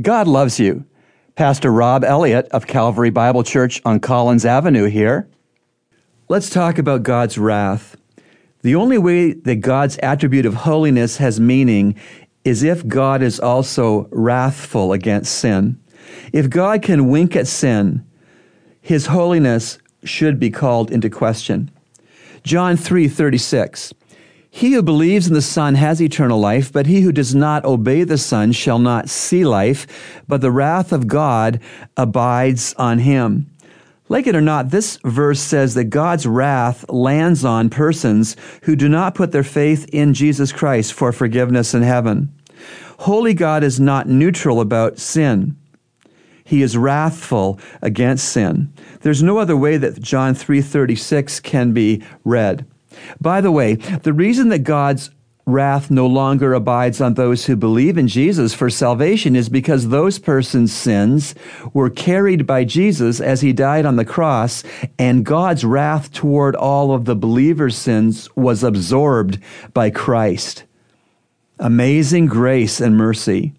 God loves you. Pastor Rob Elliott of Calvary Bible Church on Collins Avenue here. Let's talk about God's wrath. The only way that God's attribute of holiness has meaning is if God is also wrathful against sin. If God can wink at sin, his holiness should be called into question. John 3:36 he who believes in the Son has eternal life, but he who does not obey the Son shall not see life, but the wrath of God abides on him. Like it or not, this verse says that God's wrath lands on persons who do not put their faith in Jesus Christ for forgiveness in heaven. Holy God is not neutral about sin. He is wrathful against sin. There's no other way that John 3:36 can be read. By the way, the reason that God's wrath no longer abides on those who believe in Jesus for salvation is because those persons' sins were carried by Jesus as he died on the cross, and God's wrath toward all of the believers' sins was absorbed by Christ. Amazing grace and mercy.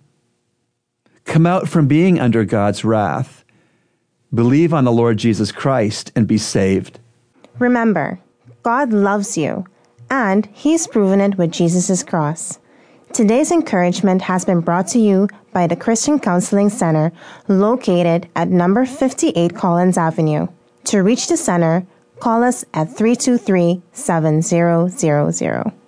Come out from being under God's wrath. Believe on the Lord Jesus Christ and be saved. Remember, God loves you, and He's proven it with Jesus' cross. Today's encouragement has been brought to you by the Christian Counseling Center located at number 58 Collins Avenue. To reach the center, call us at 323 7000.